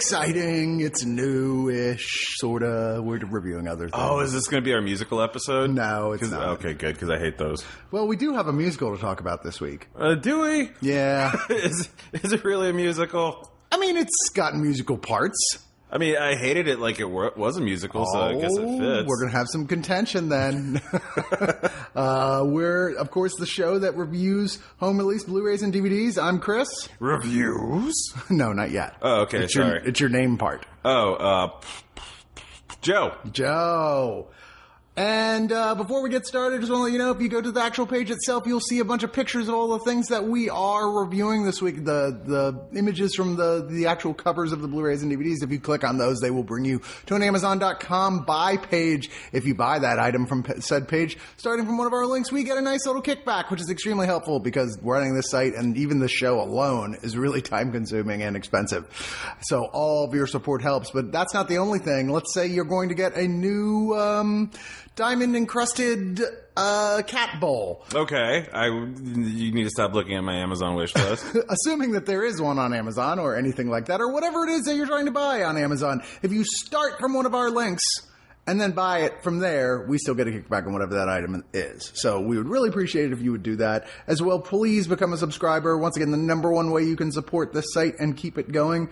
Exciting. It's newish, sorta. We're reviewing other things. Oh, is this going to be our musical episode? No, it's not. Okay, good, because I hate those. Well, we do have a musical to talk about this week. Uh, do we? Yeah. is, is it really a musical? I mean, it's got musical parts. I mean, I hated it like it was a musical, so I guess it Oh, fits. We're going to have some contention then. uh, we're, of course, the show that reviews home release Blu-rays and DVDs. I'm Chris. Reviews? No, not yet. Oh, okay, It's your, sorry. it's your name part. Oh, uh, Joe. Joe. And uh, before we get started, just want to let you know if you go to the actual page itself, you'll see a bunch of pictures of all the things that we are reviewing this week. The the images from the the actual covers of the Blu-rays and DVDs. If you click on those, they will bring you to an Amazon.com buy page. If you buy that item from said page, starting from one of our links, we get a nice little kickback, which is extremely helpful because running this site and even the show alone is really time consuming and expensive. So all of your support helps. But that's not the only thing. Let's say you're going to get a new um, diamond encrusted uh, cat bowl. Okay, I you need to stop looking at my Amazon wish list. Assuming that there is one on Amazon or anything like that, or whatever it is that you're trying to buy on Amazon, if you start from one of our links and then buy it from there, we still get a kickback on whatever that item is. So we would really appreciate it if you would do that. As well, please become a subscriber. Once again, the number one way you can support this site and keep it going.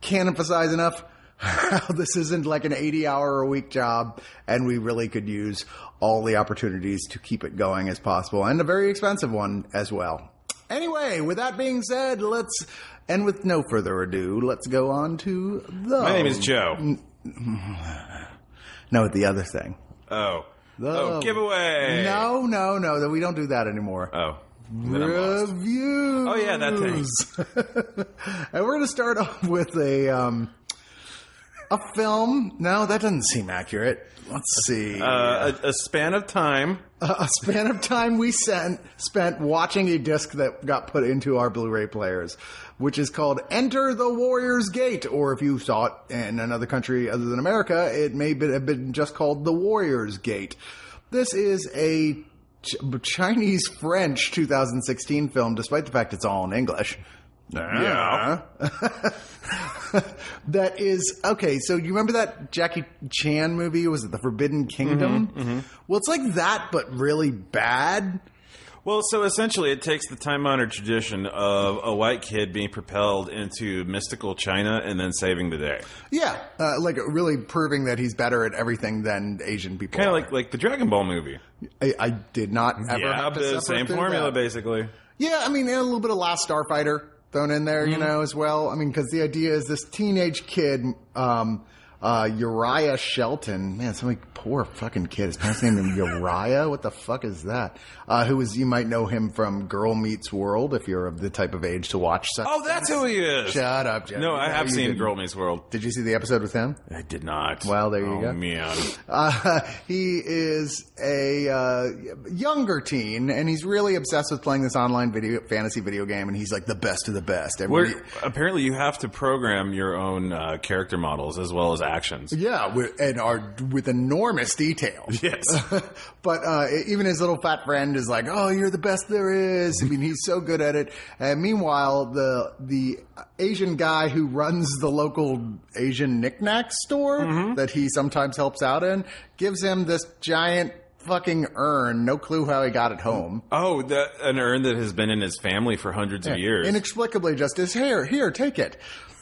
Can't emphasize enough this isn't like an 80 hour a week job and we really could use all the opportunities to keep it going as possible and a very expensive one as well. Anyway, with that being said, let's, and with no further ado, let's go on to the. My name is Joe. No, the other thing. Oh, The, oh, giveaway. No, no, no, that we don't do that anymore. Oh, then I'm lost. Reviews. Oh, yeah, that thing. and we're going to start off with a um, a film. No, that doesn't seem accurate. Let's see. Uh, a, a span of time. a span of time we sent, spent watching a disc that got put into our Blu-ray players, which is called Enter the Warrior's Gate, or if you saw it in another country other than America, it may have been just called The Warrior's Gate. This is a Ch- Chinese French 2016 film, despite the fact it's all in English. Yeah. that is okay. So you remember that Jackie Chan movie? Was it The Forbidden Kingdom? Well, it's like that, but really bad. Well, so essentially, it takes the time-honored tradition of a white kid being propelled into mystical China and then saving the day, Yeah, uh, like really proving that he's better at everything than Asian people. kind of like like the Dragon Ball movie. I, I did not ever yeah, the same formula, that. basically. Yeah, I mean, and a little bit of Last Starfighter thrown in there, you Mm-hmm. know, as well. I mean, because the idea is this teenage kid, um, uh, Uriah Shelton. Man, some poor fucking kid. His parents named him Uriah. What the fuck is that? Uh, who is, you might know him from Girl Meets World if you're of the type of age to watch such. Oh, that's who he is. Shut up, Jeff. No, I have seen didn't. Girl Meets World. Did you see the episode with him? I did not. Well, there you oh, go. man. Uh, he is a uh, younger teen, and he's really obsessed with playing this online video fantasy video game. And he's like the best of the best. Everybody, Where, apparently, you have to program your own uh, character models as well as actions. yeah, with, and are with enormous detail. Yes. but uh, even his little fat friend is like, "Oh, you're the best there is." I mean, he's so good at it. And meanwhile, the the Asian guy who runs the local Asian knickknack store Mm-hmm. that he sometimes helps out in gives him this giant fucking urn. No clue how he got it home. Oh, the, an urn that has been in his family for hundreds of years. Inexplicably, just as here, here, take it.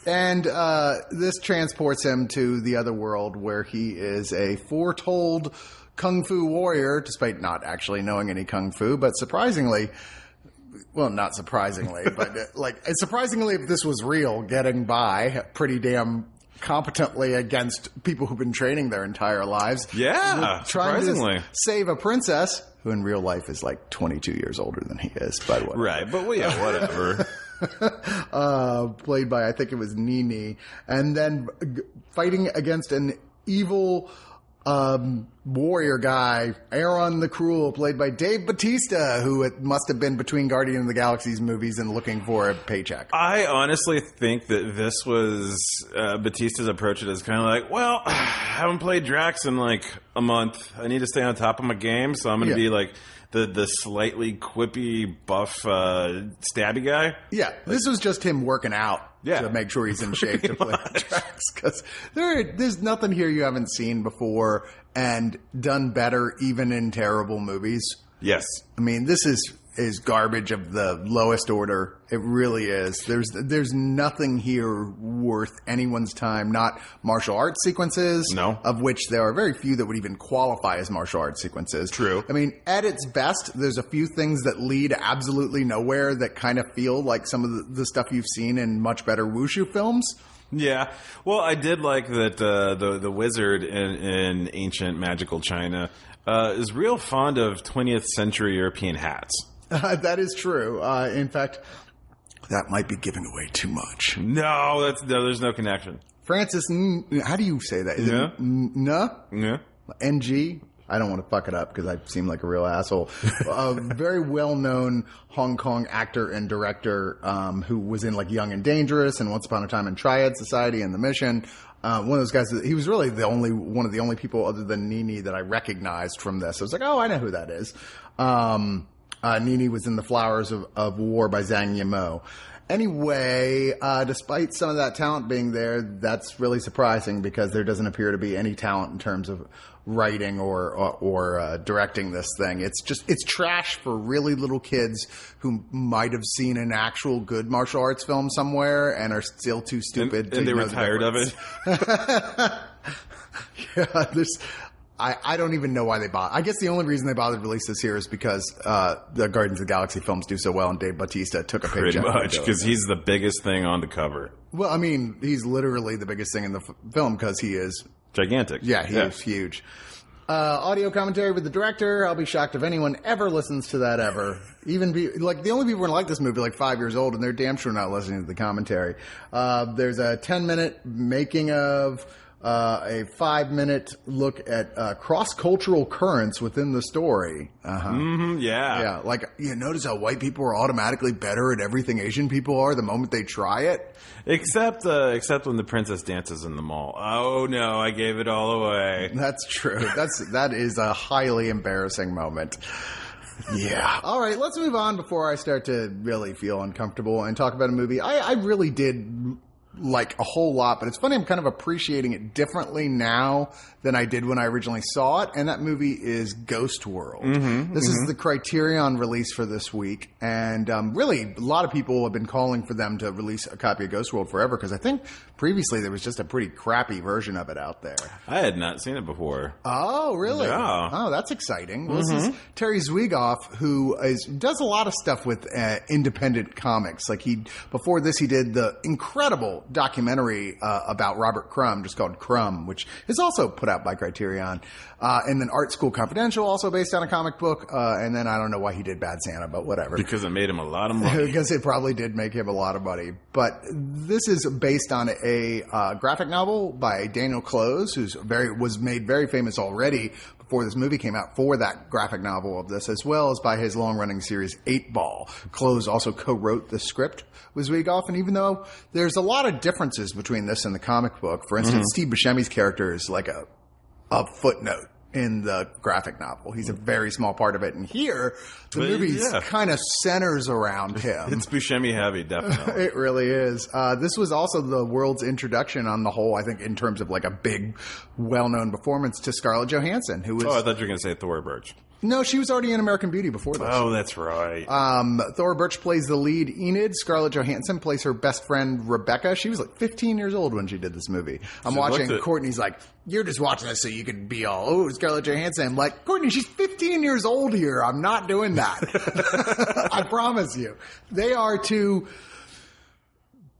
And uh, this transports him to the other world where he is a foretold kung fu warrior, despite not actually knowing any kung fu. But surprisingly, well, not surprisingly, but uh, like surprisingly, if this was real, getting by pretty damn competently against people who've been training their entire lives. Yeah, Trying to surprisingly. save a princess who in real life is like 22 years older than he is, by the way. Right, but well, yeah, whatever. uh, played by I think it was Nini, and then fighting against an evil um, warrior guy, Arun the Cruel, played by Dave Bautista, who it must have been between Guardian of the Galaxy's movies and looking for a paycheck. I honestly think that this was uh, Bautista's approach. It is kind of like, well, I haven't played Drax in like a month. I need to stay on top of my game, so I'm going to Yeah. be like the the slightly quippy, buff, uh, stabby guy. Yeah, this was just him working out Yeah. to make sure he's in shape to play Drax Because there, there's nothing here you haven't seen before and done better, even in terrible movies. Yes. I mean, this is is garbage of the lowest order. It really is. There's there's nothing here worth anyone's time. Not martial arts sequences, No. of which there are very few that would even qualify as martial arts sequences. True. I mean, at its best, there's a few things that lead absolutely nowhere that kind of feel like some of the, the stuff you've seen in much better wushu films. Yeah. Well, I did like that uh, the the wizard in, in ancient magical China uh, is real fond of 20th century European hats. That is true. Uh, in fact, that might be giving away too much. No, that's no. There's no connection. Francis, N- how do you say that? Is Yeah. it N- Yeah. NG? I don't want to fuck it up because I seem like a real asshole. a very well known Hong Kong actor and director um, who was in like Young and Dangerous and Once Upon a Time in Triad Society and The Mission. Uh, one of those guys, that, he was really the only one of the only people other than Nini that I recognized from this. I was like, oh, I know who that is. Um, uh, Nini was in The Flowers of, of War by Zhang Yimou. Anyway, uh, despite some of that talent being there, that's really surprising because there doesn't appear to be any talent in terms of writing or or, or uh, directing this thing. It's just it's trash for really little kids who might have seen an actual good martial arts film somewhere and are still too And, stupid. to and they know were the tired of it. Yeah, there's. I, I don't even know why they bought. I guess the only reason they bothered to release this here is because uh, the Guardians of the Galaxy films do so well, and Dave Bautista took a Pretty paycheck. much because he's the biggest thing on the cover. well, I mean, he's literally the biggest thing in the f- film because he is. Gigantic. Yeah, he is huge. Uh, audio commentary with the director. I'll be shocked if anyone ever listens to that ever. Even be like the only people who like this movie like five years old, and they're damn sure not listening to the commentary. Uh, there's a ten minute making of. Uh, a five minute look at uh, cross cultural currents within the story. Uh-huh. Mhm, yeah. Yeah, like you notice how white people are automatically better at everything Asian people are the moment they try it. Except, uh, except when the princess dances in the mall. Oh no, I gave it all away. That's true. That's that is a highly embarrassing moment. Yeah. All right, let's move on before I start to really feel uncomfortable and talk about a movie. I, I really did like a whole lot, but it's funny. I'm kind of appreciating it differently now than I did when I originally saw it. And that movie is Ghost World. this is the Criterion release for this week, and um, really a lot of people have been calling for them to release a copy of Ghost World forever because I think previously there was just a pretty crappy version of it out there. I had not seen it before. Oh, really? Yeah. Oh, that's exciting. Well, this is Terry Zwigoff, who is does a lot of stuff with uh, independent comics. Like he before this, he did the incredible documentary uh, about Robert Crumb, just called Crumb, which is also put out by Criterion. Uh, and then Art School Confidential, also based on a comic book. Uh, and then I don't know why he did Bad Santa, but whatever Because it made him a lot of money. because it probably did make him a lot of money. But this is based on a uh, graphic novel by Daniel Clowes, who's very was made very famous already before this movie came out for that graphic novel of this, as well as by his long running series Eight Ball. Clowes also co-wrote the script with Zwigoff, and even though there's a lot of differences between this and the comic book, for instance, Steve Buscemi's character is like a a footnote in the graphic novel. He's a very small part of it. And here, the But, movie yeah. kind of centers around him. It's Buscemi heavy, definitely. It really is. Uh, this was also the world's introduction on the whole, I think, in terms of like a big, well-known performance to Scarlett Johansson, who was, oh, I thought you were going to say Thora Birch. No, she was already in American Beauty before this. Oh, that's right. Um, Thora Birch plays the lead Enid. Scarlett Johansson plays her best friend Rebecca. She was like 15 years old when she did this movie. I'm watching. Courtney's like, "You're just watching this so you can be all oh Scarlett Johansson." I'm like, Courtney, she's 15 years old here. I'm not doing that. I promise you. They are two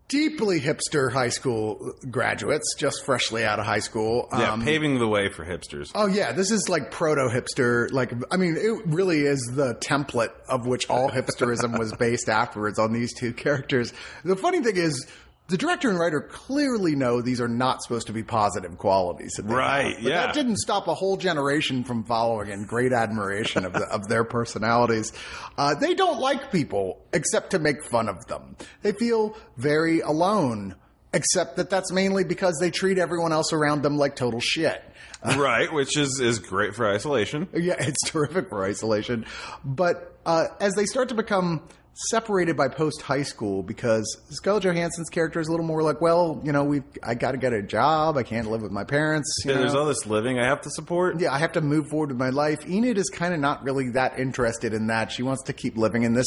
deeply hipster high school graduates, just freshly out of high school. Yeah, Um, paving the way for hipsters. Oh yeah, this is like proto hipster. Like, I mean, it really is the template of which all hipsterism was based afterwards on these two characters. The funny thing is, the director and writer clearly know these are not supposed to be positive qualities. Right, have. But yeah. That didn't stop a whole generation from following in great admiration of, the, of their personalities. Uh, they don't like people except to make fun of them. They feel very alone. Except that that's mainly because they treat everyone else around them like total shit. right, which is, is great for isolation. Yeah, it's terrific for isolation. But uh, as they start to become separated by post high school, because Scarlett Johansson's character is a little more like, well, you know, we I got to get a job. I can't live with my parents. You Yeah, there's all this living I have to support. yeah, I have to move forward with my life. Enid is kind of not really that interested in that. She wants to keep living in this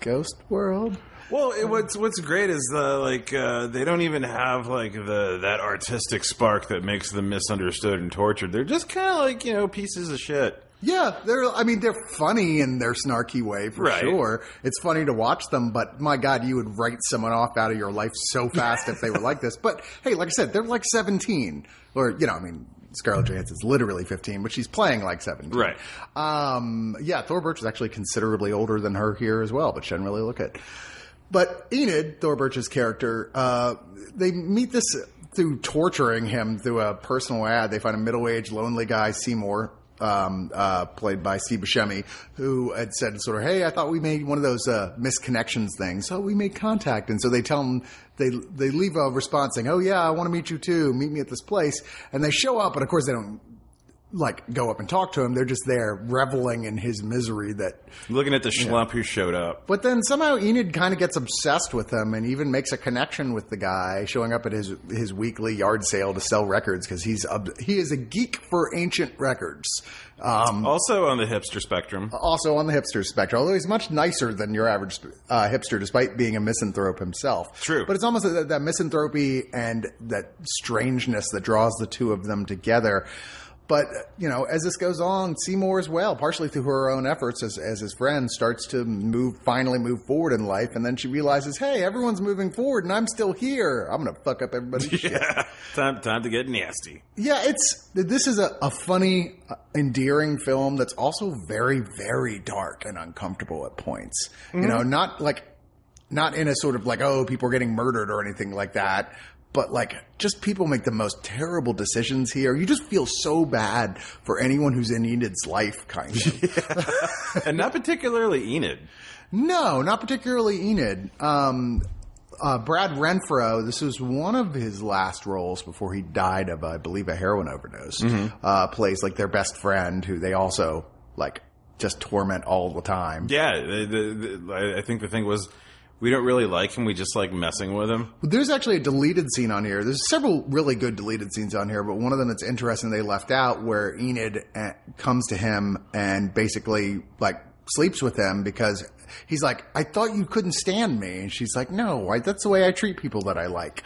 ghost world. Well, it, what's what's great is the like uh, they don't even have like the that artistic spark that makes them misunderstood and tortured. They're just kind of like you know pieces of shit. Yeah, they're. I mean, they're funny in their snarky way for Right. sure. It's funny to watch them, but my God, you would write someone off out of your life so fast if they were like this. But hey, like I said, they're like seventeen, or you know, I mean, Scarlett Johansson's literally fifteen, but she's playing like seventeen. Right. Um. Yeah, Thora Birch is actually considerably older than her here as well, but she doesn't really look it. But Enid, Thora Birch's character, uh, they meet this through torturing him through a personal ad. They find a middle-aged, lonely guy, Seymour, um, uh, played by Steve Buscemi, who had said sort of, "Hey, I thought we made one of those uh, misconnections things. So we made contact." And so they tell him they they leave a response saying, "Oh yeah, I want to meet you too. Meet me at this place." And they show up, and of course they don't like go up and talk to him. They're just there reveling in his misery that Looking at the schlump who showed up. but then somehow Enid kind of gets obsessed with him and even makes a connection with the guy, showing up at his his weekly yard sale to sell records because he's he is a geek for ancient records. Um, Also on the hipster spectrum. also on the hipster spectrum, although he's much nicer than your average uh, hipster, despite being a misanthrope himself. True. but it's almost that, that misanthropy and that strangeness that draws the two of them together. But you know, as this goes on, Seymour as well, partially through her own efforts as, as his friend, starts to move, finally move forward in life, and then she realizes, hey, everyone's moving forward, and I'm still here. I'm going to fuck up everybody's shit. Yeah, time time to get nasty. Yeah, it's this is a, a funny, uh, endearing film that's also very, very dark and uncomfortable at points. You know, not like not in a sort of like oh people are getting murdered or anything like that, but like just people make the most terrible decisions here. You just feel so bad for anyone who's in Enid's life, kind of. And not particularly Enid. No, not particularly Enid. Um, uh, Brad Renfro, this was one of his last roles before he died of, I believe, a heroin overdose. Uh, plays like their best friend, who they also like just torment all the time. Yeah, the, the, the, I think the thing was we don't really like him. We just like messing with him. There's actually a deleted scene on here. There's several really good deleted scenes on here, but one of them that's interesting they left out where Enid uh, comes to him and basically like sleeps with him because he's like, "I thought you couldn't stand me," and she's like, "No, I, that's the way I treat people that I like."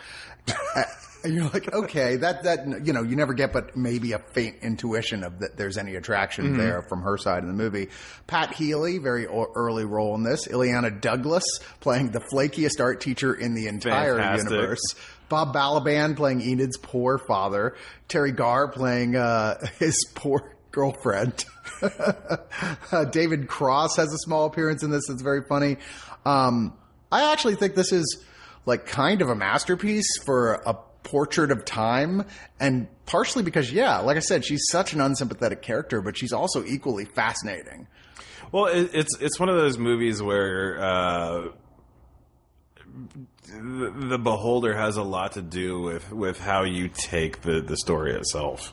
And you're like, okay, that that you know, you never get, but maybe a faint intuition of that there's any attraction there from her side in the movie. Pat Healy, very early role in this. Illeana Douglas playing the flakiest art teacher in the entire Fantastic. universe. Bob Balaban playing Enid's poor father. Teri Garr playing uh, his poor girlfriend. uh, David Cross has a small appearance in this. It's very funny. Um, I actually think this is like kind of a masterpiece for a portrait of time and partially because yeah like i said she's such an unsympathetic character but she's also equally fascinating Well, it, it's it's one of those movies where uh, the, the beholder has a lot to do with with how you take the the story itself.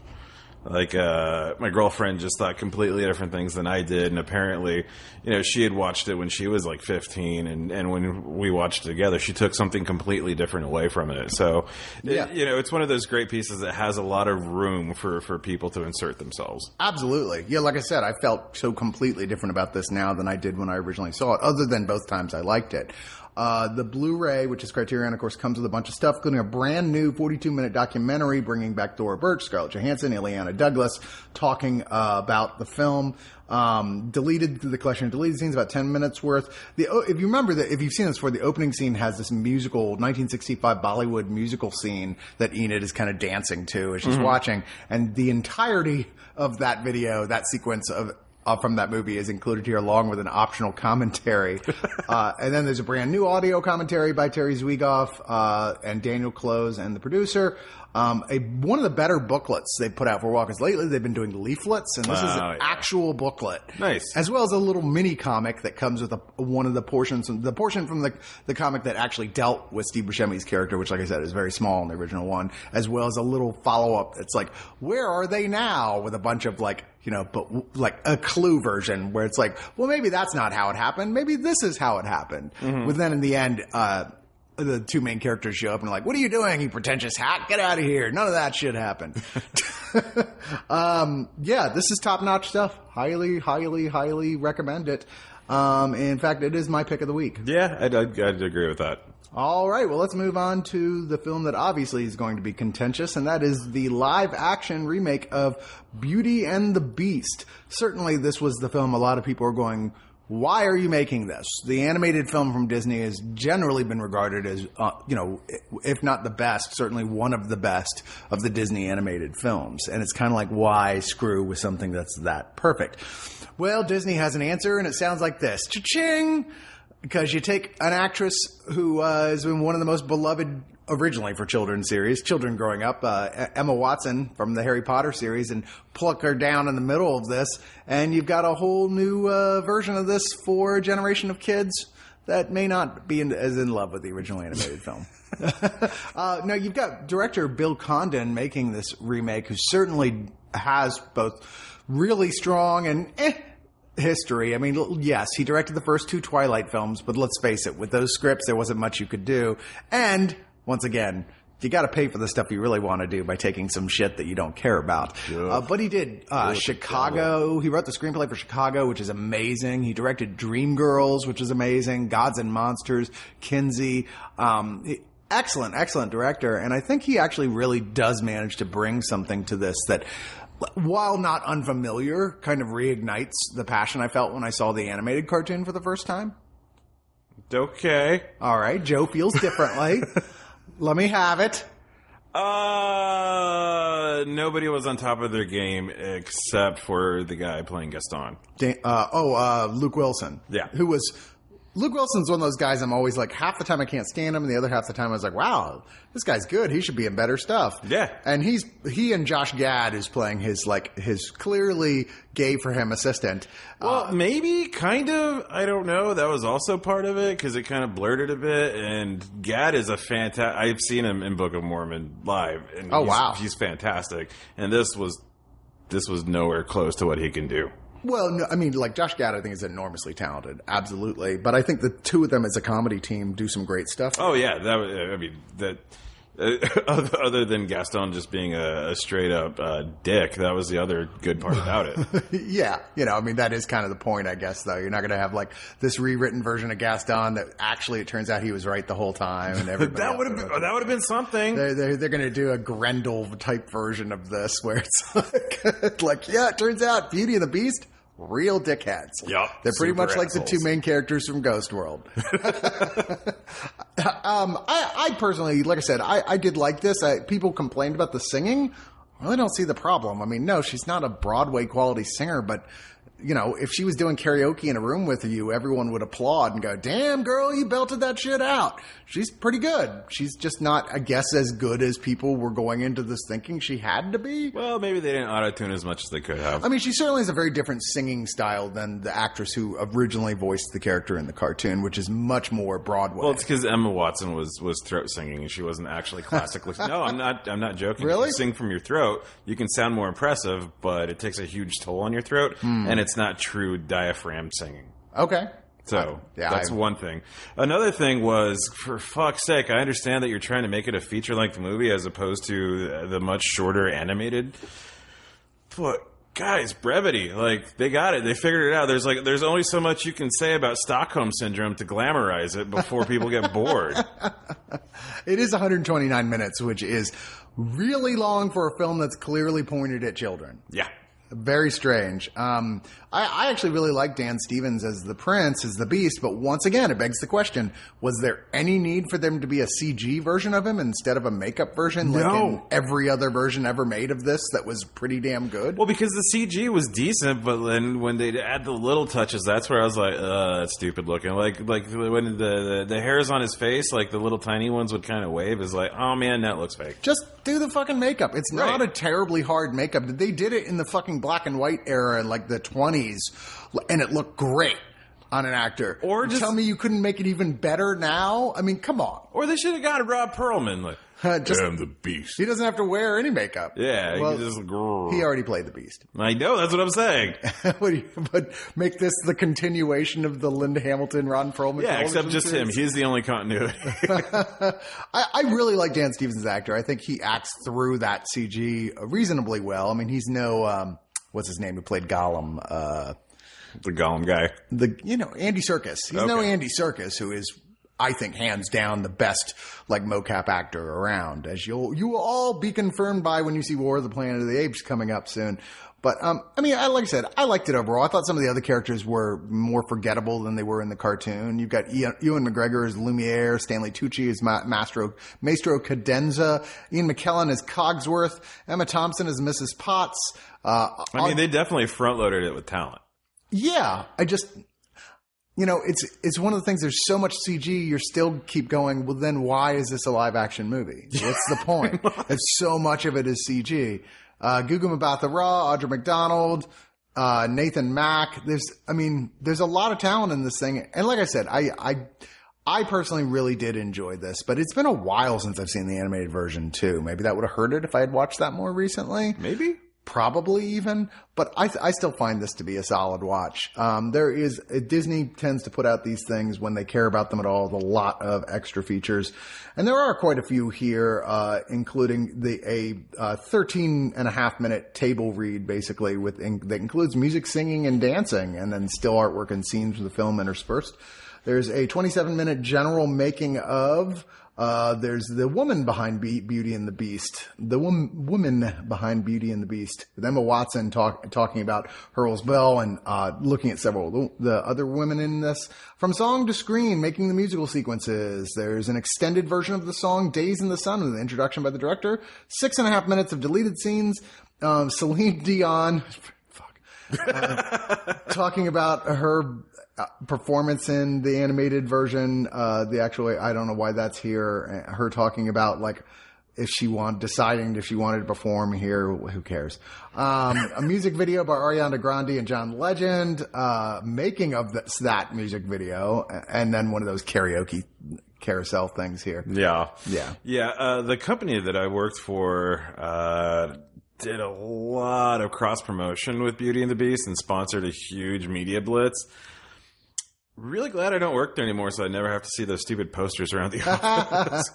Like uh, my girlfriend just thought completely different things than I did, and apparently, you know, she had watched it when she was like 15, and and when we watched it together, she took something completely different away from it. So, it- Yeah. you know, it's one of those great pieces that has a lot of room for for people to insert themselves. Absolutely. Yeah, like I said, I felt so completely different about this now than I did when I originally saw it, other than both times I liked it. Uh, the Blu-ray, which is Criterion, of course, comes with a bunch of stuff, including a brand new 42-minute documentary bringing back Thora Birch, Scarlett Johansson, Illeana Douglas, talking uh, about the film. Um, deleted the collection of deleted scenes, about 10 minutes worth. The, oh, if you remember that, if you've seen this before, the opening scene has this musical 1965 Bollywood musical scene that Enid is kind of dancing to as she's watching. And the entirety of that video, that sequence of uh, from that movie is included here along with an optional commentary. uh, and then there's a brand new audio commentary by Terry Zwigoff uh, and Daniel Clowes and the producer. Um, a, one of the better booklets they put out for walkers lately. They've been doing leaflets, and this is an yeah. actual booklet. Nice. As well as a little mini comic that comes with a, one of the portions, the portion from the, the comic that actually dealt with Steve Buscemi's character, which, like I said, is very small in the original one, as well as a little follow up It's like, where are they now? With a bunch of like, you know, but like a clue version where it's like, well, maybe that's not how it happened. Maybe this is how it happened. But then in the end, uh, the two main characters show up and are like, "What are you doing, you pretentious hack? Get out of here! None of that shit happened." um, yeah, this is top notch stuff. Highly, highly, highly recommend it. Um, in fact, it is my pick of the week. Yeah, I'd, I'd, I'd agree with that. All right, well, let's move on to the film that obviously is going to be contentious, and that is the live action remake of Beauty and the Beast. Certainly, this was the film a lot of people are going, why are you making this? The animated film from Disney has generally been regarded as, uh, you know, if not the best, certainly one of the best of the Disney animated films. And it's kind of like, why screw with something that's that perfect? Well, Disney has an answer, and it sounds like this Cha-ching! Because you take an actress who uh, has been one of the most beloved originally for children's series, children growing up, uh, Emma Watson from the Harry Potter series, and pluck her down in the middle of this, and you've got a whole new uh, version of this for a generation of kids that may not be in, as in love with the original animated film. uh, no, you've got director Bill Condon making this remake, who certainly has both really strong and eh, history. I mean, yes, he directed the first two Twilight films, but let's face it, with those scripts, there wasn't much you could do. And once again, you got to pay for the stuff you really want to do by taking some shit that you don't care about. Uh, but he did uh, Chicago. He wrote the screenplay for Chicago, which is amazing. He directed Dreamgirls, which is amazing. Gods and Monsters, Kinsey. Um, he- excellent, excellent director. And I think he actually really does manage to bring something to this that while not unfamiliar, kind of reignites the passion I felt when I saw the animated cartoon for the first time. Okay. All right, Joe feels differently. Let me have it. Uh, nobody was on top of their game except for the guy playing Gaston. Da- Uh, oh, uh, Luke Wilson. Yeah. Who was. Luke Wilson's one of those guys I'm always like, half the time I can't stand him, and the other half the time I was like, wow, this guy's good. He should be in better stuff. Yeah. And he's, he and Josh Gad is playing his, like, his clearly gay for him assistant. Well, uh, maybe, kind of. I don't know. That was also part of it because it kind of blurred it a bit. And Gad is a fantastic. I've seen him in Book of Mormon live. And Oh, he's, wow. he's fantastic. And this was this was nowhere close to what he can do. Well, no, I mean, like Josh Gad, I think is enormously talented, absolutely. But I think the two of them as a comedy team do some great stuff. Oh yeah, that I mean that. Other other than Gaston just being a, a straight up uh, dick, that was the other good part about it. yeah, you know, I mean, that is kind of the point, I guess. Though you're not going to have like this rewritten version of Gaston that actually it turns out he was right the whole time, and everybody that would have been that would have been something. They're, they're, they're going to do a Grendel type version of this where it's like, like, yeah, it turns out Beauty and the Beast, real dickheads. Yup, They're pretty much like the two main characters from Ghost World. um, I, I personally, like I said, I, I did like this. I, people complained about the singing. I really don't see the problem. I mean, no, she's not a Broadway quality singer, but you know, if she was doing karaoke in a room with you, everyone would applaud and go, "Damn, girl, you belted that shit out." She's pretty good. She's just not, I guess, as good as people were going into this thinking she had to be. Well, maybe they didn't auto tune as much as they could have. I mean, she certainly has a very different singing style than the actress who originally voiced the character in the cartoon, which is much more Broadway. Well, it's because Emma Watson was was throat singing and she wasn't actually classically. no, I'm not. I'm not joking. Really? You sing from your throat, you can sound more impressive, but it takes a huge toll on your throat, Hmm. and it's not true diaphragm singing. okay. So yeah, that's I- one thing. Another thing was, for fuck's sake, I understand that you're trying to make it a feature length movie as opposed to the much shorter animated. But guys, brevity. Like they got it. They figured it out. There's like there's only so much you can say about Stockholm syndrome to glamorize it before people get bored. It is 129 minutes, which is really long for a film that's clearly pointed at children. Yeah. Very strange. Um, I, I actually really like Dan Stevens as the prince, as the beast, but once again, it begs the question: Was there any need for them to be a CG version of him instead of a makeup version, like No. in every other version ever made of this that was pretty damn good? Well, because the CG was decent, but then when they add the little touches, that's where I was like, uh, that's stupid looking. Like, like when the, the the hairs on his face, like the little tiny ones would kind of wave, is like, oh man, that looks fake. Just do the fucking makeup. It's not Right. a terribly hard makeup. They did it in the fucking black and white era in like the 20s, and it looked great on an actor. Or just- tell me you couldn't make it even better now? I mean, come on. Or they should have got Rob Perlman. Like, Just- damn the beast. He doesn't have to wear any makeup. Yeah, Well, he just. he already played the Beast. I know. That's what I'm saying. What you- but make this the continuation of the Linda Hamilton, Ron Perlman. Yeah, except just him. He's the only continuity. I, I really like Dan Stevens actor. I think he acts through that CG reasonably well. I mean, he's no um, what's his name who played Gollum. Uh, the Gollum guy. the you know Andy Serkis. He's no Andy Serkis, who is I think hands down the best like mocap actor around. As you'll you will all be confirmed by when you see War of the Planet of the Apes coming up soon. But um, I mean, I, like I said, I liked it overall. I thought some of the other characters were more forgettable than they were in the cartoon. You've got Ian, Ewan McGregor as Lumiere, Stanley Tucci as Ma- Mastro, Maestro Cadenza, Ian McKellen as Cogsworth, Emma Thompson as Mrs. Potts. Uh, I mean, they definitely front loaded it with talent. yeah, I just you know, it's it's one of the things. There's so much CG, You're still keep going. Well, then why is this a live action movie? What's the point? if so much of it is CG. Uh, Gugu Mbatha Raw, Audra McDonald, uh, Nathan Mack. There's, I mean, there's a lot of talent in this thing. And like I said, I, I, I personally really did enjoy this, but it's been a while since I've seen the animated version too. Maybe that would have hurt it if I had watched that more recently Maybe. Probably even, but I, I still find this to be a solid watch. Um, there is uh, Disney tends to put out these things when they care about them at all, a lot of extra features, and there are quite a few here, uh, including the a uh, 13 and a half minute table read, basically with in, that includes music, singing, and dancing, and then still artwork and scenes from the film interspersed. There's a 27 minute general making of. Uh, there's the woman behind Be- Beauty and the Beast, the wom- woman behind Beauty and the Beast, with Emma Watson talk- talking about Hurls Bell and uh, looking at several of the, the other women in this. From song to screen, making the musical sequences. There's an extended version of the song "Days in the Sun" with an introduction by the director. Six and a half minutes of deleted scenes. Um, Celine Dion. Fuck talking about her uh, performance in the animated version, uh, the actual, I don't know why that's here. uh, Her talking about like, if she want, deciding if she wanted to perform here, who cares? Um, a music video by Ariana Grande and John Legend, uh, making of this, that music video, and then one of those karaoke carousel things here. Yeah. Yeah. Yeah. Uh, the company that I worked for uh, did a lot of cross promotion with Beauty and the Beast and sponsored a huge media blitz. Really glad I don't work there anymore, so I never have to see those stupid posters around the office.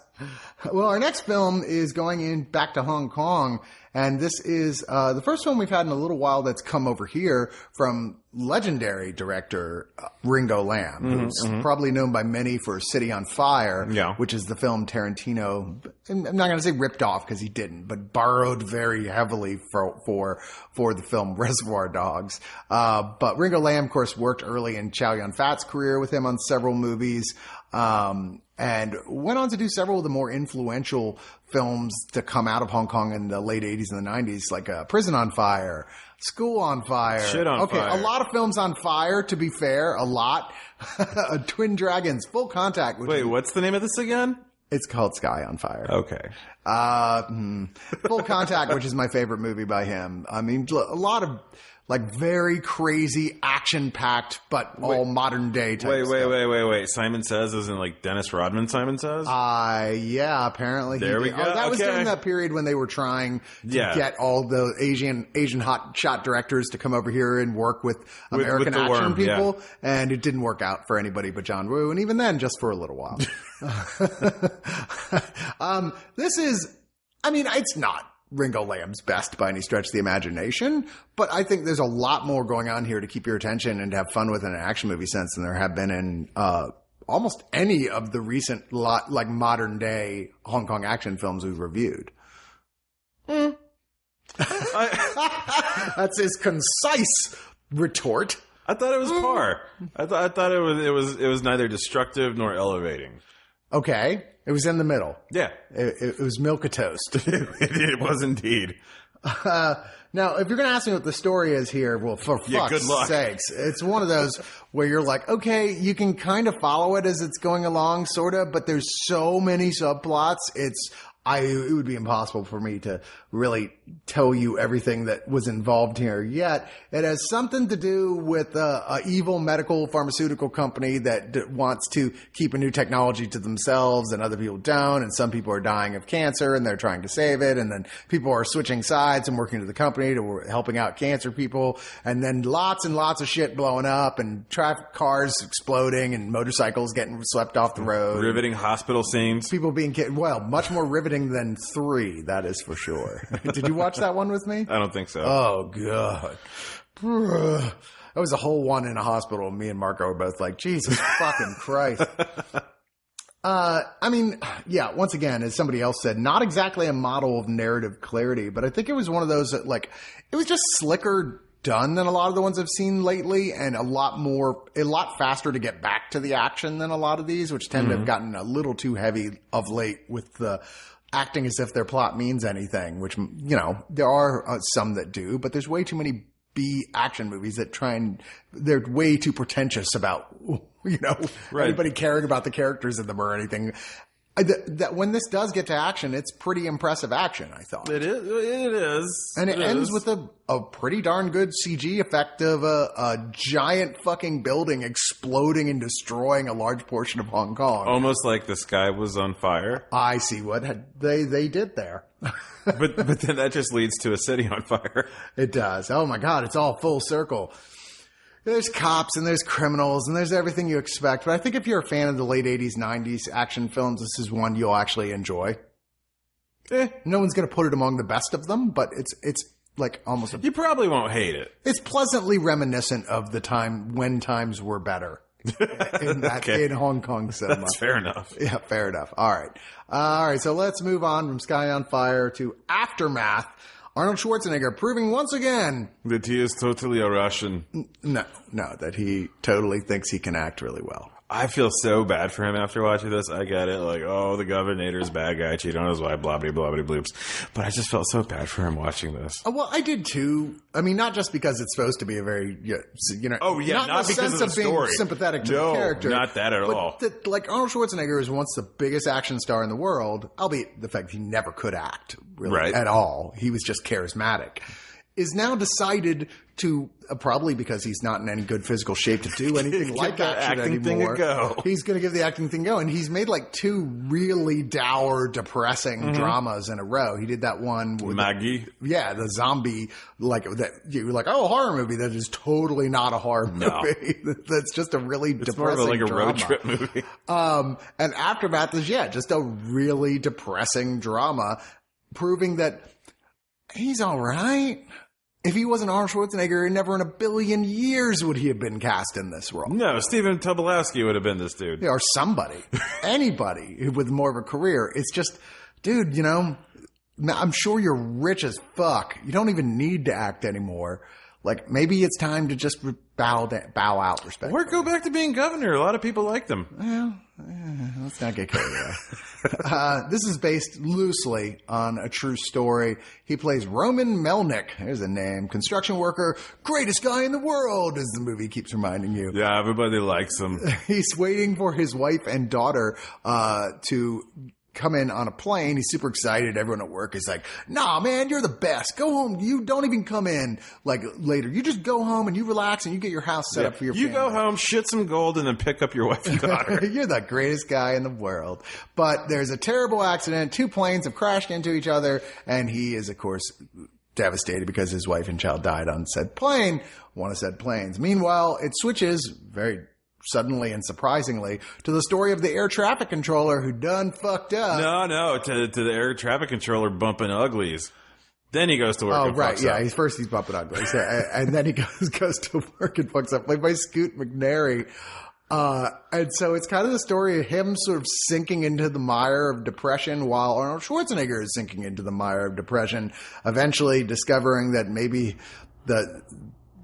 Well, our next film is going in back to Hong Kong, and this is uh, the first film we've had in a little while that's come over here from legendary director uh, Ringo Lam, who's probably known by many for City on Fire, Yeah. which is the film Tarantino. I'm not going to say ripped off because he didn't, but borrowed very heavily for for for the film Reservoir Dogs. Uh, but Ringo Lam, of course, worked early in Chow Yun Fat's career with him on several movies. Um, and went on to do several of the more influential films to come out of Hong Kong in the late 80s and the 90s, like uh, Prison on Fire, School on Fire. Shit on okay, Fire. a lot of films on fire, to be fair, a lot. Twin Dragons, Full Contact, Wait, what's the name of this again? it's called Sky on Fire. Okay. Uh, hmm. Full Contact, which is my favorite movie by him. I mean, a lot of like very crazy action packed, but all modern day type Wait, wait, stuff. wait, wait, wait. Simon Says isn't like Dennis Rodman Simon Says? Uh, yeah, apparently. he There we did. go. Oh, that was during that period when they were trying to Yeah. get all the Asian Asian hot shot directors to come over here and work with with American the action worm, people, and it didn't work out for anybody but John Woo, and even then, just for a little while. um, this is, I mean, it's not Ringo Lam's best by any stretch of the imagination, but I think there's a lot more going on here to keep your attention and to have fun with in an action movie sense than there have been in uh, almost any of the recent lot, like modern day Hong Kong action films we've reviewed. I, That's his concise retort. I thought it was par. I thought I thought it was it was it was neither destructive nor elevating. Okay, it was in the middle. Yeah, It, it, it was milk a toast. it, was indeed. Uh, now, if you're going to ask me what the story is here, well, for Yeah, fuck's good luck. sakes, it's one of those where you're like, okay, you can kind of follow it as it's going along, sort of, but there's so many subplots. It's, I, it would be impossible for me to really tell you everything that was involved here yet. It has something to do with uh, a evil medical pharmaceutical company that d- wants to keep a new technology to themselves and other people don't. And some people are dying of cancer and they're trying to save it. And then people are switching sides and working to the company to helping out cancer people. And then lots and lots of shit blowing up and traffic cars exploding and motorcycles getting swept off the road Riveting hospital scenes. people being well, much more riveting than three. That is for sure. Did you watch that one with me? I don't think so. Oh god, Bruh. that was a whole one in a hospital. Me and Marco were both like, Jesus fucking Christ. Uh, I mean, yeah, once again, as somebody else said, not exactly a model of narrative clarity, but I think it was one of those that like, it was just slicker done than a lot of the ones I've seen lately and a lot more, a lot faster to get back to the action than a lot of these, which tend to have gotten a little too heavy of late with the acting as if their plot means anything, which, you know, there are uh, some that do, but there's way too many B action movies that try and they're way too pretentious about you know Right. anybody caring about the characters in them or anything. I- That, that when this does get to action, it's pretty impressive action. I thought, It is. It is. and it, ends is. with a, a pretty darn good CG effect of a, a giant fucking building exploding and destroying a large portion of Hong Kong. almost like the sky was on fire. I see what had, they they did there. But but then that just leads to a city on fire. It does. Oh my God, it's all full circle. There's cops and there's criminals and there's everything you expect. But I think if you're a fan of the late 80s, 90s action films, this is one you'll actually enjoy. Eh, no one's going to put it among the best of them, but it's, it's like almost, a, You probably won't hate it. it's pleasantly reminiscent of the time when times were better in that, Okay. in Hong Kong cinema. That's fair enough. Yeah, fair enough. All right. Uh, all right. So let's move on from Sky on Fire to Aftermath. Arnold Schwarzenegger proving once again That he is totally a Russian. No, no, that he totally thinks he can act really well. I feel so bad for him after watching this. I get it, like, oh, the governor's bad guy, cheated on his wife, blah blah blah blah bloops. But I just felt so bad for him watching this. Uh, Well, I did too. I mean, not just because it's supposed to be a very, you know, Oh, yeah, in not the because sense of the being story. sympathetic to No, the character, not that at all. That, like Arnold Schwarzenegger is once the biggest action star in the world, albeit the fact he never could act really Right. at all. He was just charismatic. Is now decided to uh, probably because he's not in any good physical shape to do anything like that action acting thing anymore. go. He's going to give the acting thing go, and he's made like two really dour, depressing Mm-hmm. dramas in a row. He did that one with Maggie, yeah, the zombie like that. You're like, oh, horror movie. That is totally not a horror No. movie. That's just a really it's more depressing of a, like a road trip movie. Um, and Aftermath is yeah, just a really depressing drama, proving that he's all right. If he wasn't Arnold Schwarzenegger, never in a billion years would he have been cast in this role. No, Stephen Tobolowsky would have been this dude. or somebody, anybody with more of a career. It's just, dude, you know, I'm sure you're rich as fuck. You don't even need to act anymore. Like maybe it's time to just bow bow out respect. Or go back to being governor. A lot of people like them. Well, let's not get carried away. uh, this is based loosely on a true story. He plays Roman Melnick. There's a name. Construction worker, greatest guy in the world, as the movie keeps reminding you. Yeah, everybody likes him. He's waiting for his wife and daughter uh, to come in on a plane. He's super excited. Everyone at work is like, "Nah, man, you're the best. Go home. You don't even come in like later. You just go home and you relax and you get your house set up for your. you family. go home, shit some gold, and then pick up your wife and daughter. You're the greatest guy in the world. But there's a terrible accident. Two planes have crashed into each other, and he is, of course, devastated because his wife and child died on said plane, one of said planes. Meanwhile, it switches very suddenly and surprisingly to the story of the air traffic controller who done fucked up. no, no, to, to the air traffic controller bumping uglies. Then he goes to work. Oh and right, yeah. He's first he's bumping uglies, and then he goes goes to work and fucks up, played by Scoot McNairy. Uh, and so it's kind of the story of him sort of sinking into the mire of depression while Arnold Schwarzenegger is sinking into the mire of depression, eventually discovering that maybe the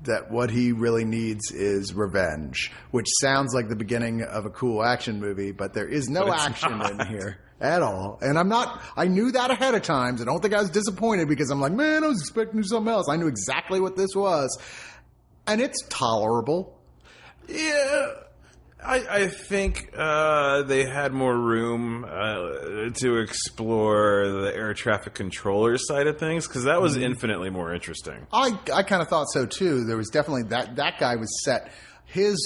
that what he really needs is revenge, which sounds like the beginning of a cool action movie, but there is no action not. in here at all. And I'm not, I knew that ahead of time. So I don't think I was disappointed because I'm like, man, I was expecting something else. I knew exactly what this was. And it's tolerable. Yeah, I, I think uh, they had more room uh, to explore the air traffic controller side of things because that Mm-hmm. was infinitely more interesting. I, I kind of thought so too. There was definitely that, that guy was set, his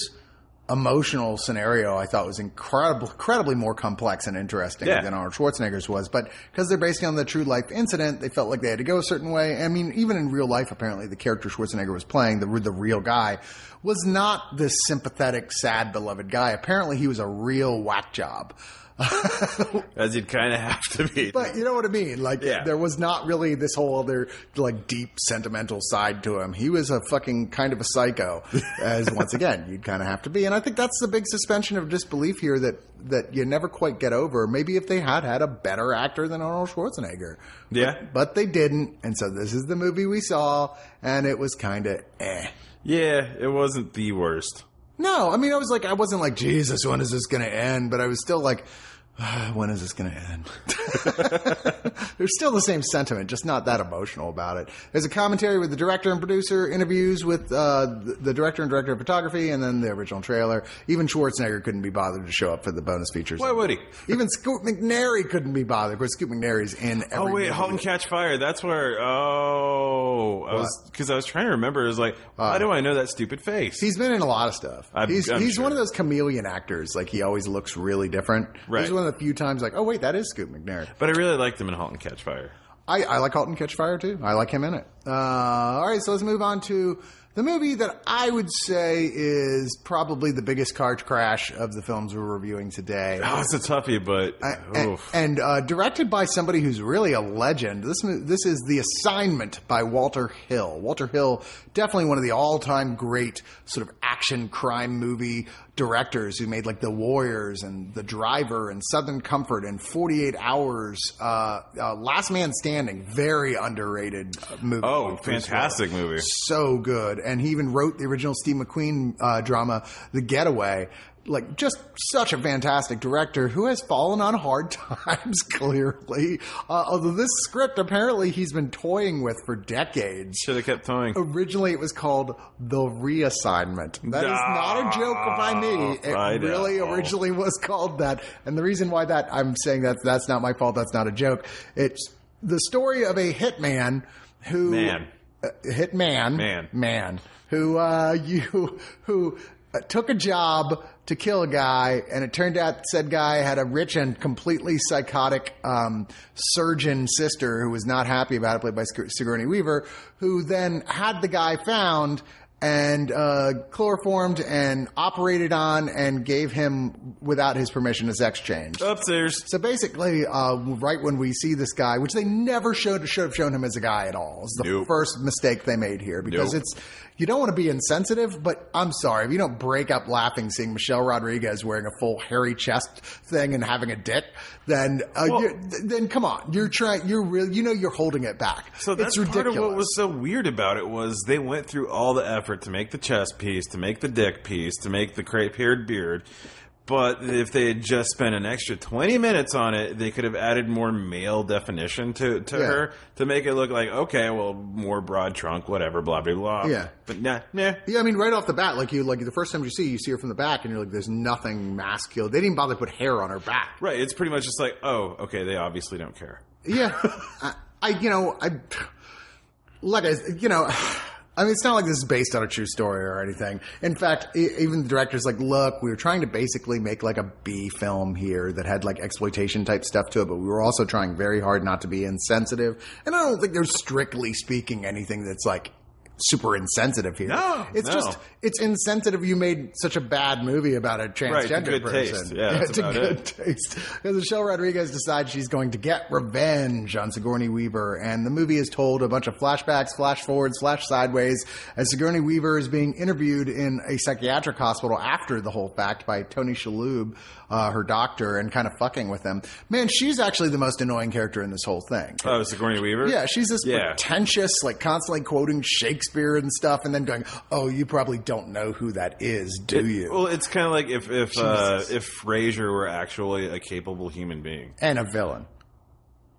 emotional scenario I thought was incredible, incredibly more complex and interesting Yeah. than Arnold Schwarzenegger's was. But because they're based on the true life incident, they felt like they had to go a certain way. I mean, even in real life, apparently the character Schwarzenegger was playing, the, the real guy, was not this sympathetic, sad, beloved guy. Apparently he was a real whack job. As you'd kind of have to be. But you know what I mean? Like, Yeah. there was not really this whole other, like, deep sentimental side to him. He was a fucking kind of a psycho, as once again, you'd kind of have to be. And I think that's the big suspension of disbelief here that, that you never quite get over. Maybe if they had had a better actor than Arnold Schwarzenegger. Yeah. But, but they didn't. And so this is the movie we saw, and it was kind of eh. yeah, it wasn't the worst. No, I mean, I was like, I wasn't like, Jesus, when is this going to end? But I was still like, "Ah, when is this going to end? There's still the same sentiment, just not that emotional about it. There's a commentary with the director and producer, interviews with uh, the, director and director of photography, and then the original trailer. Even Schwarzenegger couldn't be bothered to show up for the bonus features. Why would he? Even Scoot McNairy couldn't be bothered. Of course, Scoot McNairy's in every Oh wait, movie. *Halt and Catch Fire*. That's where. Oh, I was because I was trying to remember. It was like, why do I know that stupid face? He's been in a lot of stuff. I'm- he's I'm he's sure. one of those chameleon actors. Like he always looks really different. Right. He's one of the few times like, oh wait, that is Scoot McNairy. but I really liked him in *Halt and Catch Fire*. I, I like Halt and Catch Fire too. I like him in it. Uh, all right, so let's move on to the movie that I would say is probably the biggest car crash of the films we're reviewing today. Oh, it's a toughie, but and, oof. and, uh, directed by somebody who's really a legend. This this is The Assignment by Walter Hill. Walter Hill, definitely one of the all time great sort of action crime movie directors who made like The Warriors and The Driver and Southern Comfort and 48 Hours. Uh, uh, Last Man Standing, very underrated uh, movie. oh, fantastic movie. so good. And he even wrote the original Steve McQueen uh, drama, The Getaway. Like, just such a fantastic director who has fallen on hard times, clearly. Uh, although this script, apparently, he's been toying with for decades. Should have kept towing. Originally, it was called The Reassignment. That is not a joke by me. It I really know. originally was called that. And the reason why that I'm saying that that's not my fault, that's not a joke. It's the story of a hitman who Man. uh, hitman Man. man who uh, you who uh, took a job to kill a guy, and it turned out said guy had a rich and completely psychotic um, surgeon sister who was not happy about it, played by Sig- Sigourney Weaver, who then had the guy found and uh, chloroformed and operated on and gave him without his permission a sex change. Upstairs. So basically, uh, right when we see this guy, which they never showed should have shown him as a guy at all, is the Nope. first mistake they made here because Nope. it's you don't want to be insensitive, but I'm sorry if you don't break up laughing seeing Michelle Rodriguez wearing a full hairy chest thing and having a dick, then uh, Well- you're, th- then come on, you're trying, you're real, you know, you're holding it back. So that's it's ridiculous. part of what was so weird about it was they went through all the effort to make the chest piece, to make the dick piece, to make the crepe haired beard. But if they had just spent an extra twenty minutes on it, they could have added more male definition to, to Yeah. her to make it look like okay, well, more broad trunk, whatever, blah blah blah. Yeah. but nah, nah. Yeah, I mean, right off the bat, like you, like the first time you see, you see her from the back, and you're like, "There's nothing masculine." They didn't bother to put hair on her back. Right, it's pretty much just like, oh, okay, they obviously don't care. Yeah, I, I, you know, I, like I, you know, I mean, it's not like this is based on a true story or anything. In fact, even the director's like, look, we were trying to basically make like a B film here that had like exploitation type stuff to it, but we were also trying very hard not to be insensitive. And I don't think there's strictly speaking anything that's like super insensitive here. No, it's no. just it's insensitive. You made such a bad movie about a transgender good person. taste. Yeah, it's a good it. taste. Because Michelle Rodriguez decides she's going to get revenge on Sigourney Weaver, and the movie is told a bunch of flashbacks, flash forwards, flash sideways, as Sigourney Weaver is being interviewed in a psychiatric hospital after the whole fact by Tony Shalhoub, uh, her doctor, and kind of fucking with him. Man, she's actually the most annoying character in this whole thing. Oh, Sigourney Weaver. Yeah, she's this Yeah. pretentious, like constantly quoting Shakespeare and stuff, and then going, "Oh, you probably don't know who that is, do you?" Well, it's kind of like if if uh, if Frasier were actually a capable human being. and a villain.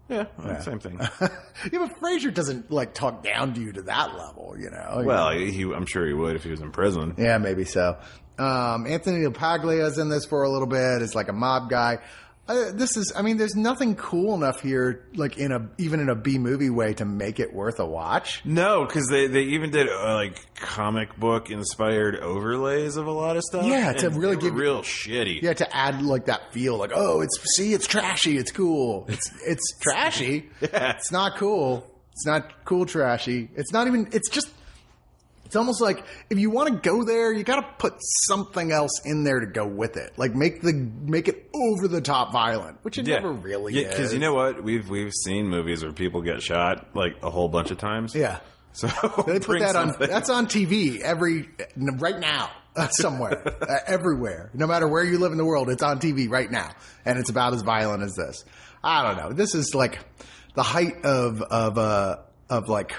Yeah, same thing. yeah, but Frasier doesn't like talk down to you to that level, you know. well, he, I'm sure he would if he was in prison. yeah, maybe so. Um, Anthony Paglia is in this for a little bit. Is like a mob guy. Uh, this is, I mean, there's nothing cool enough here, like in a even in a B movie way, to make it worth a watch. No, because they, they even did uh, like comic book inspired overlays of a lot of stuff. Yeah, to really give- real shitty. Yeah, to add like that feel, like oh, it's see, it's trashy, it's cool, it's it's trashy. Yeah. It's not cool. It's not cool trashy. It's not even. It's just. It's almost like if you want to go there, you got to put something else in there to go with it. Like make the make it over the top violent, which it never really is. Because you know what, we've we've seen movies where people get shot like a whole bunch of times. yeah, So they put bring that on. That's on TV every right now, uh, somewhere, uh, everywhere. No matter where you live in the world, it's on TV right now, and it's about as violent as this. I don't know. This is like the height of of uh of like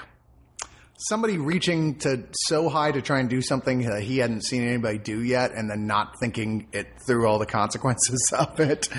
somebody reaching to so high to try and do something that he hadn't seen anybody do yet, and then not thinking it through all the consequences of it.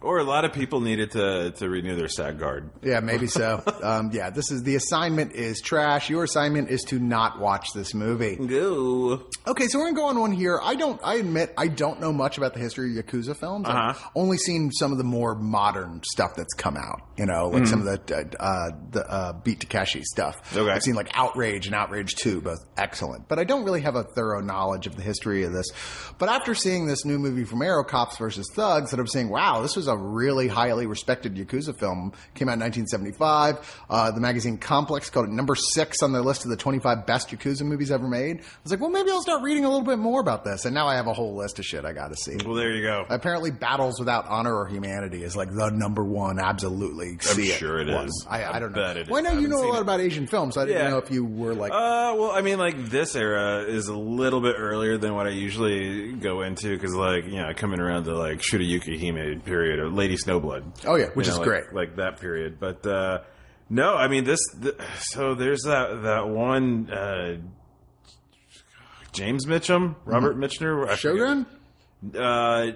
Or a lot of people needed to to renew their SAG card. Yeah, maybe so. um, yeah, this is the assignment is trash. Your assignment is to not watch this movie. Go. Okay, so we're gonna go on one here. I don't. I admit I don't know much about the history of Yakuza films. I've Uh-huh. only seen some of the more modern stuff that's come out. You know, like some of the uh, uh, the uh, Beat Takeshi stuff. Okay. I've seen like Outrage and Outrage Two, both excellent. But I don't really have a thorough knowledge of the history of this. But after seeing this new movie from Arrow, Cops versus Thugs, that I'm saying, wow, this was a really highly respected Yakuza film. Came out in 1975. Uh, the magazine Complex called it number six on their list of the 25 best Yakuza movies ever made. I was like, well, maybe I'll start reading a little bit more about this. And now I have a whole list of shit I got to see. Well, there you go. Apparently, Battles Without Honor or Humanity is like the number one. Absolutely, see sure it one. is. I, I I don't know. it well, I know I you know a lot it. about Asian films. So I didn't Yeah. know if you were like, Uh, well, I mean, like this era is a little bit earlier than what I usually go into because, like, you know, coming around the like Shurayuki Hime period or Lady Snowblood. Oh, yeah, which You is like- great. like that period. But uh, no, I mean this. th so there's that that one uh, James Mitchum, Robert Mitchum, I forget- Shogun? Uh,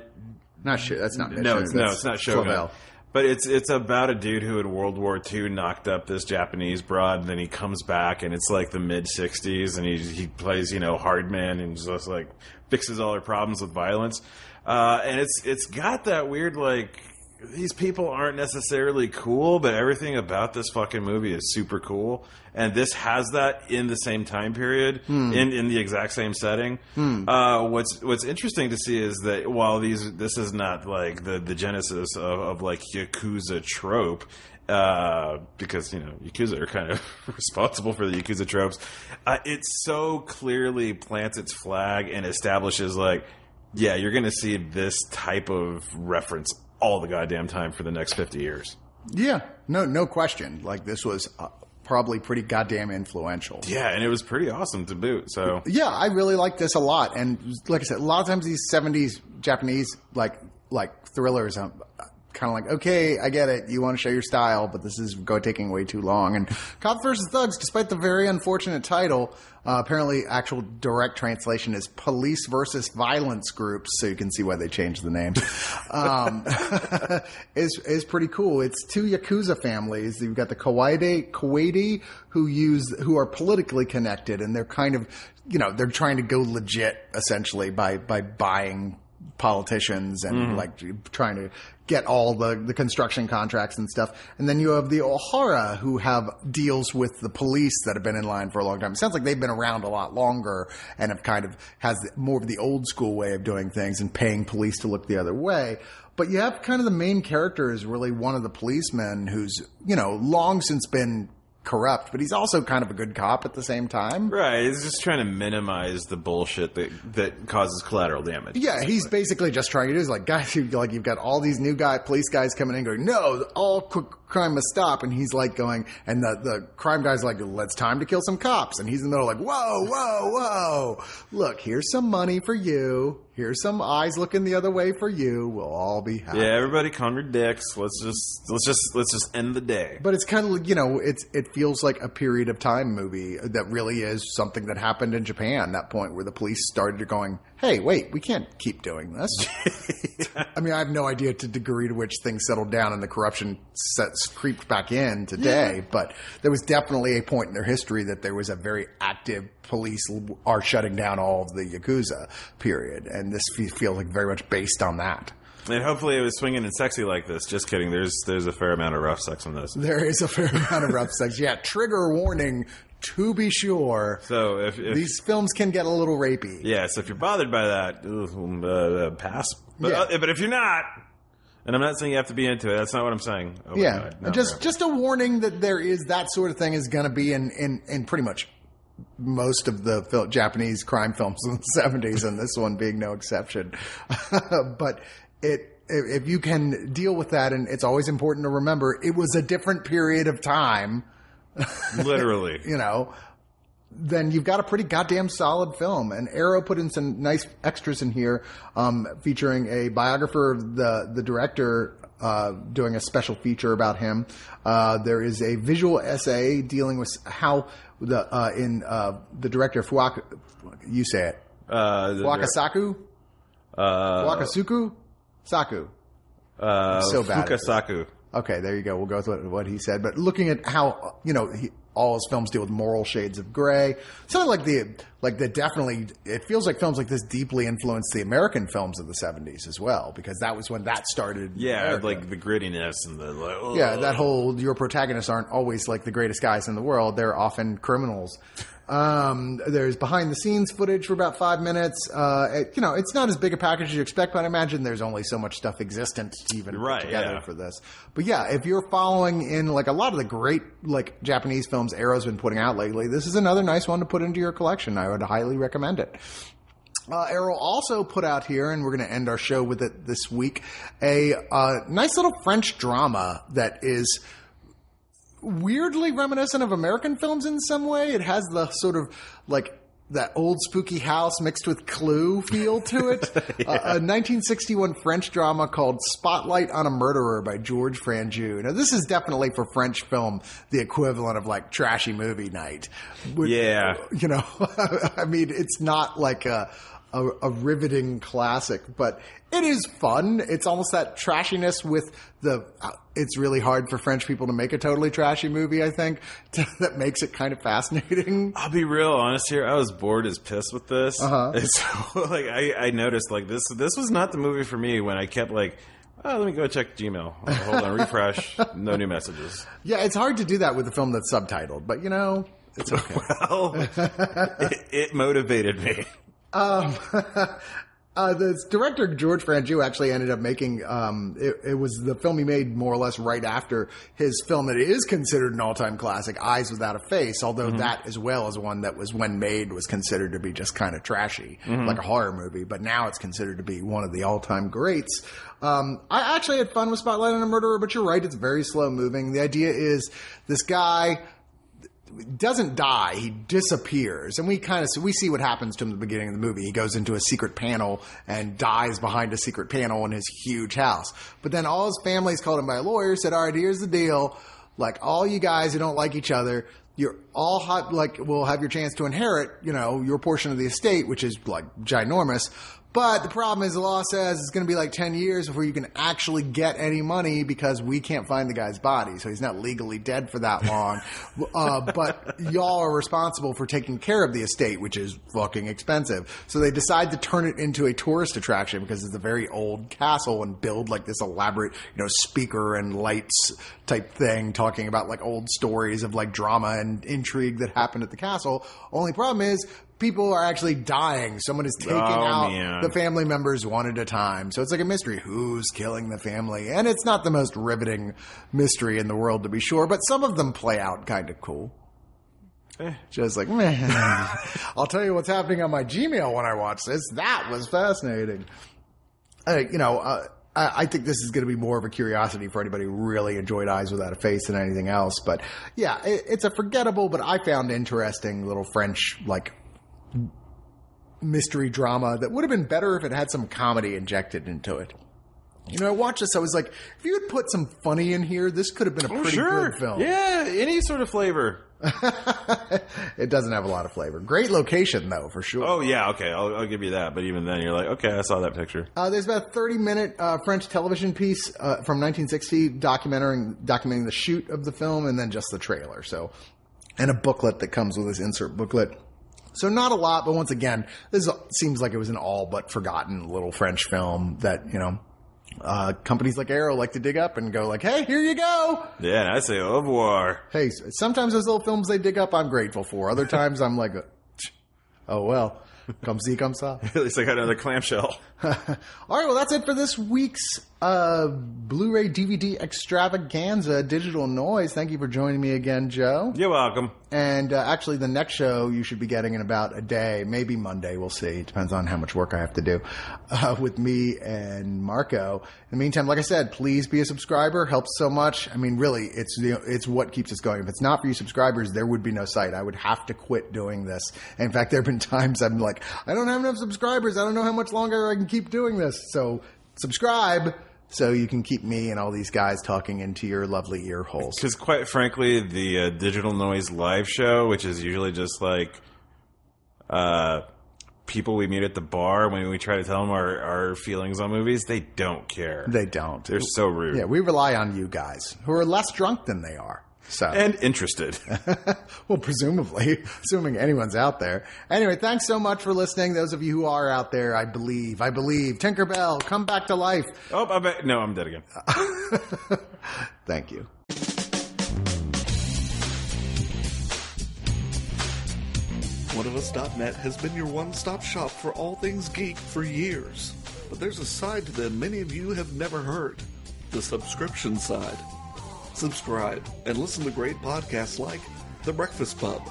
Not sure. That's not. no, it's, no, it's not Shogun. Flavel. But it's it's about a dude who in World War II knocked up this Japanese broad, and then he comes back, and it's like the mid '60s, and he he plays you know hard man and just like fixes all her problems with violence, uh, and it's it's got that weird like these people aren't necessarily cool, but everything about this fucking movie is super cool, and this has that in the same time period, in in the exact same setting. Uh, what's what's interesting to see is that while these this is not like the the genesis of, of like yakuza trope. Uh, because you know yakuza are kind of responsible for the yakuza tropes. Uh, it so clearly plants its flag and establishes like, yeah, you're going to see this type of reference all the goddamn time for the next 50 years. Yeah, no, no question. Like this was uh, probably pretty goddamn influential. Yeah, and it was pretty awesome to boot. So Yeah, I really like this a lot. And like I said, a lot of times these '70s Japanese like like thrillers, I'm kind of like, okay, I get it. You want to show your style, but this is go taking way too long. And Cops versus Thugs, despite the very unfortunate title, uh, apparently actual direct translation is Police versus Violence Groups. So you can see why they changed the name. um, is is pretty cool. It's two yakuza families. You've got the Kawaii Kuwaiti who use who are politically connected, and they're kind of you know they're trying to go legit essentially by by buying politicians and mm-hmm. like trying to get all the, the construction contracts and stuff. And then you have the Ohara who have deals with the police that have been in line for a long time. It sounds like they've been around a lot longer and have kind of has more of the old school way of doing things and paying police to look the other way. But you have kind of the main character is really one of the policemen who's, you know, long since been corrupt, but he's also kind of a good cop at the same time. Right. He's just trying to minimize the bullshit that that causes collateral damage. Yeah, he's basically just trying to do is like guys, you like you've got all these new guy police guys coming in going, no, all c- crime must stop, and he's like going, and the the crime guy's like, let's time to kill some cops, and he's in the middle like, whoa, whoa, whoa, look, here's some money for you, here's some eyes looking the other way for you, we'll all be happy. Yeah, everybody calm your dicks. Let's just let's just let's just end the day. But it's kind of like, you know it's it feels like a period of time movie that really is something that happened in Japan. That point where the police started going, "Hey, wait, we can't keep doing this." I mean, I have no idea to the degree to which things settled down and the corruption sets creeped back in today. But there was definitely a point in their history that there was a very active police are shutting down all of the yakuza period, and this feels like very much based on that. And hopefully it was swinging and sexy like this. Just kidding. There's there's a fair amount of rough sex in this. There is a fair amount of rough sex. Yeah, trigger warning to be sure. So if, if These films can get a little rapey. yeah, so if you're bothered by that, ooh, uh, uh, pass. But, Yeah. uh, but if you're not, and I'm not saying you have to be into it. That's not what I'm saying. Oh Yeah, no, just just a warning that there is that sort of thing is going to be in, in in pretty much most of the fil- Japanese crime films in the seventies, and this one being no exception. but it. If you can deal with that, and it's always important to remember, it was a different period of time, literally. you know, then you've got a pretty goddamn solid film. And Arrow put in some nice extras in here, um, featuring a biographer of the the director. Uh, doing a special feature about him. Uh, there is a visual essay dealing with how the uh, in uh, the director Fuaka, you say it, Uh, Wakasaku, uh, Wakasuku, Saku. uh, so bad. Fukasaku. Okay, there you go. We'll go with what, what he said. But looking at how you know he, all his films deal with moral shades of gray, something like the like the definitely it feels like films like this deeply influenced the American films of the seventies as well because that was when that started. Yeah, America. like the grittiness and the like, oh. yeah, that whole your protagonists aren't always like the greatest guys in the world; they're often criminals. Um, there's behind the scenes footage for about five minutes. Uh, it- you know, it's not as big a package as you expect, but I imagine there's only so much stuff existent to even Right, put together yeah. for this. But yeah, if you're following in like a lot of the great like Japanese films Arrow's been putting out lately, this is another nice one to put into your collection. I would highly recommend it. Uh, Arrow also put out here, and we're going to end our show with it this week, a uh, nice little French drama that is weirdly reminiscent of American films in some way. It has the sort of like that old spooky house mixed with Clue feel to it. uh, a 1961 French drama called Spotlight on a Murderer by Georges Franju. Now, this is definitely for French film the equivalent of like trashy movie night. Would- Yeah. you know, I mean, it's not like a, a, a riveting classic, but it is fun. It's almost that trashiness with the. Uh, it's really hard for French people to make a totally trashy movie. I think that makes it kind of fascinating. I'll be real honest here. I was bored as piss with this. Uh-huh. And so, like, I, I noticed like this. This was not the movie for me when I kept like, oh, let me go check Gmail. Oh, hold on, refresh. No new messages. Yeah, it's hard to do that with a film that's subtitled, but you know, it's okay. Well, it, it motivated me. Um, uh, the director Georges Franju actually ended up making. Um, it, it was the film he made more or less right after his film that is considered an all-time classic, Eyes Without a Face. Although that, as well as one that was when made, was considered to be just kind of trashy, like a horror movie. But now it's considered to be one of the all-time greats. Um, I actually had fun with Spotlight on a Murderer, but you're right; it's very slow moving. The idea is this guy doesn't die he disappears. And we kind of we see what happens to him at the beginning of the movie. He goes into a secret panel and dies behind a secret panel in his huge house. But then all his family's called him by a lawyer said all right here's the deal. Like all you guys who don't like each other you're all hot, like will have your chance to inherit you know your portion of the estate which is like ginormous but the problem is the law says it's going to be like 10 years before you can actually get any money because we can't find the guy's body. So he's not legally dead for that long. uh, but y'all are responsible for taking care of the estate, which is fucking expensive. So they decide to turn it into a tourist attraction because it's a very old castle and build like this elaborate, you know, speaker and lights type thing talking about like old stories of like drama and intrigue that happened at the castle. Only problem is people are actually dying. Someone is taking Oh, out man. the family members one at a time. So it's like a mystery. Who's killing the family? And it's not the most riveting mystery in the world, to be sure, but some of them play out kind of cool. Eh. Just like, man, I'll tell you what's happening on my Gmail when I watch this. That was fascinating. Uh, you know, uh, I, I think this is going to be more of a curiosity for anybody who really enjoyed Eyes Without a Face than anything else. But yeah, it, it's a forgettable, but I found interesting little French, like, mystery drama that would have been better if it had some comedy injected into it. You know, I watched this, I was like, if you had put some funny in here, this could have been a pretty good film. Yeah, any sort of flavor. it doesn't have a lot of flavor. Great location, though, for sure. Oh yeah, okay, I'll, I'll give you that. But even then, you're like, okay, I saw that picture. Uh, there's about a 30 minute uh, French television piece uh, from 1960 documenting documenting the shoot of the film and then just the trailer. So, and a booklet that comes with this insert booklet. So not a lot, but once again, this seems like it was an all but forgotten little French film that you know uh, companies like Arrow like to dig up and go like, "Hey, here you go." Yeah, and I say au revoir. Hey, sometimes those little films they dig up, I'm grateful for. Other times, I'm like, "Oh well." Come see, come saw. At least I got another clamshell. All right, well, that's it for this week's uh, Blu-ray DVD extravaganza, Digital Noise. Thank you for joining me again, Joe. You're welcome. And uh, actually, the next show you should be getting in about a day, maybe Monday. We'll see. It depends on how much work I have to do uh, with me and Marco. In the meantime, like I said, please be a subscriber. Helps so much. I mean, really, it's the, it's what keeps us going. If it's not for you subscribers, there would be no site. I would have to quit doing this. And in fact, there have been times I'm like, I don't have enough subscribers. I don't know how much longer I can keep doing this. So subscribe. So you can keep me and all these guys talking into your lovely ear holes. Because quite frankly, the uh, Digital Noise live show, which is usually just like uh, people we meet at the bar when we try to tell them our, our feelings on movies, they don't care. They don't. They're so rude. Yeah, we rely on you guys who are less drunk than they are. So, and interested. well, presumably, assuming anyone's out there. Anyway, thanks so much for listening. Those of you who are out there, I believe, I believe, Tinkerbell, come back to life. oh, I bet. No, I'm dead again. Thank you. one of OneOfUs.net has been your one-stop shop for all things geek for years. But there's a side to them many of you have never heard. The subscription side. Subscribe and listen to great podcasts like The Breakfast Pub,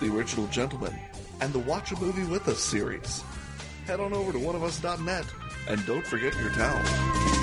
The Original Gentleman, and the Watch a Movie With Us series. Head on over to OneOfUs.net and don't forget your towel.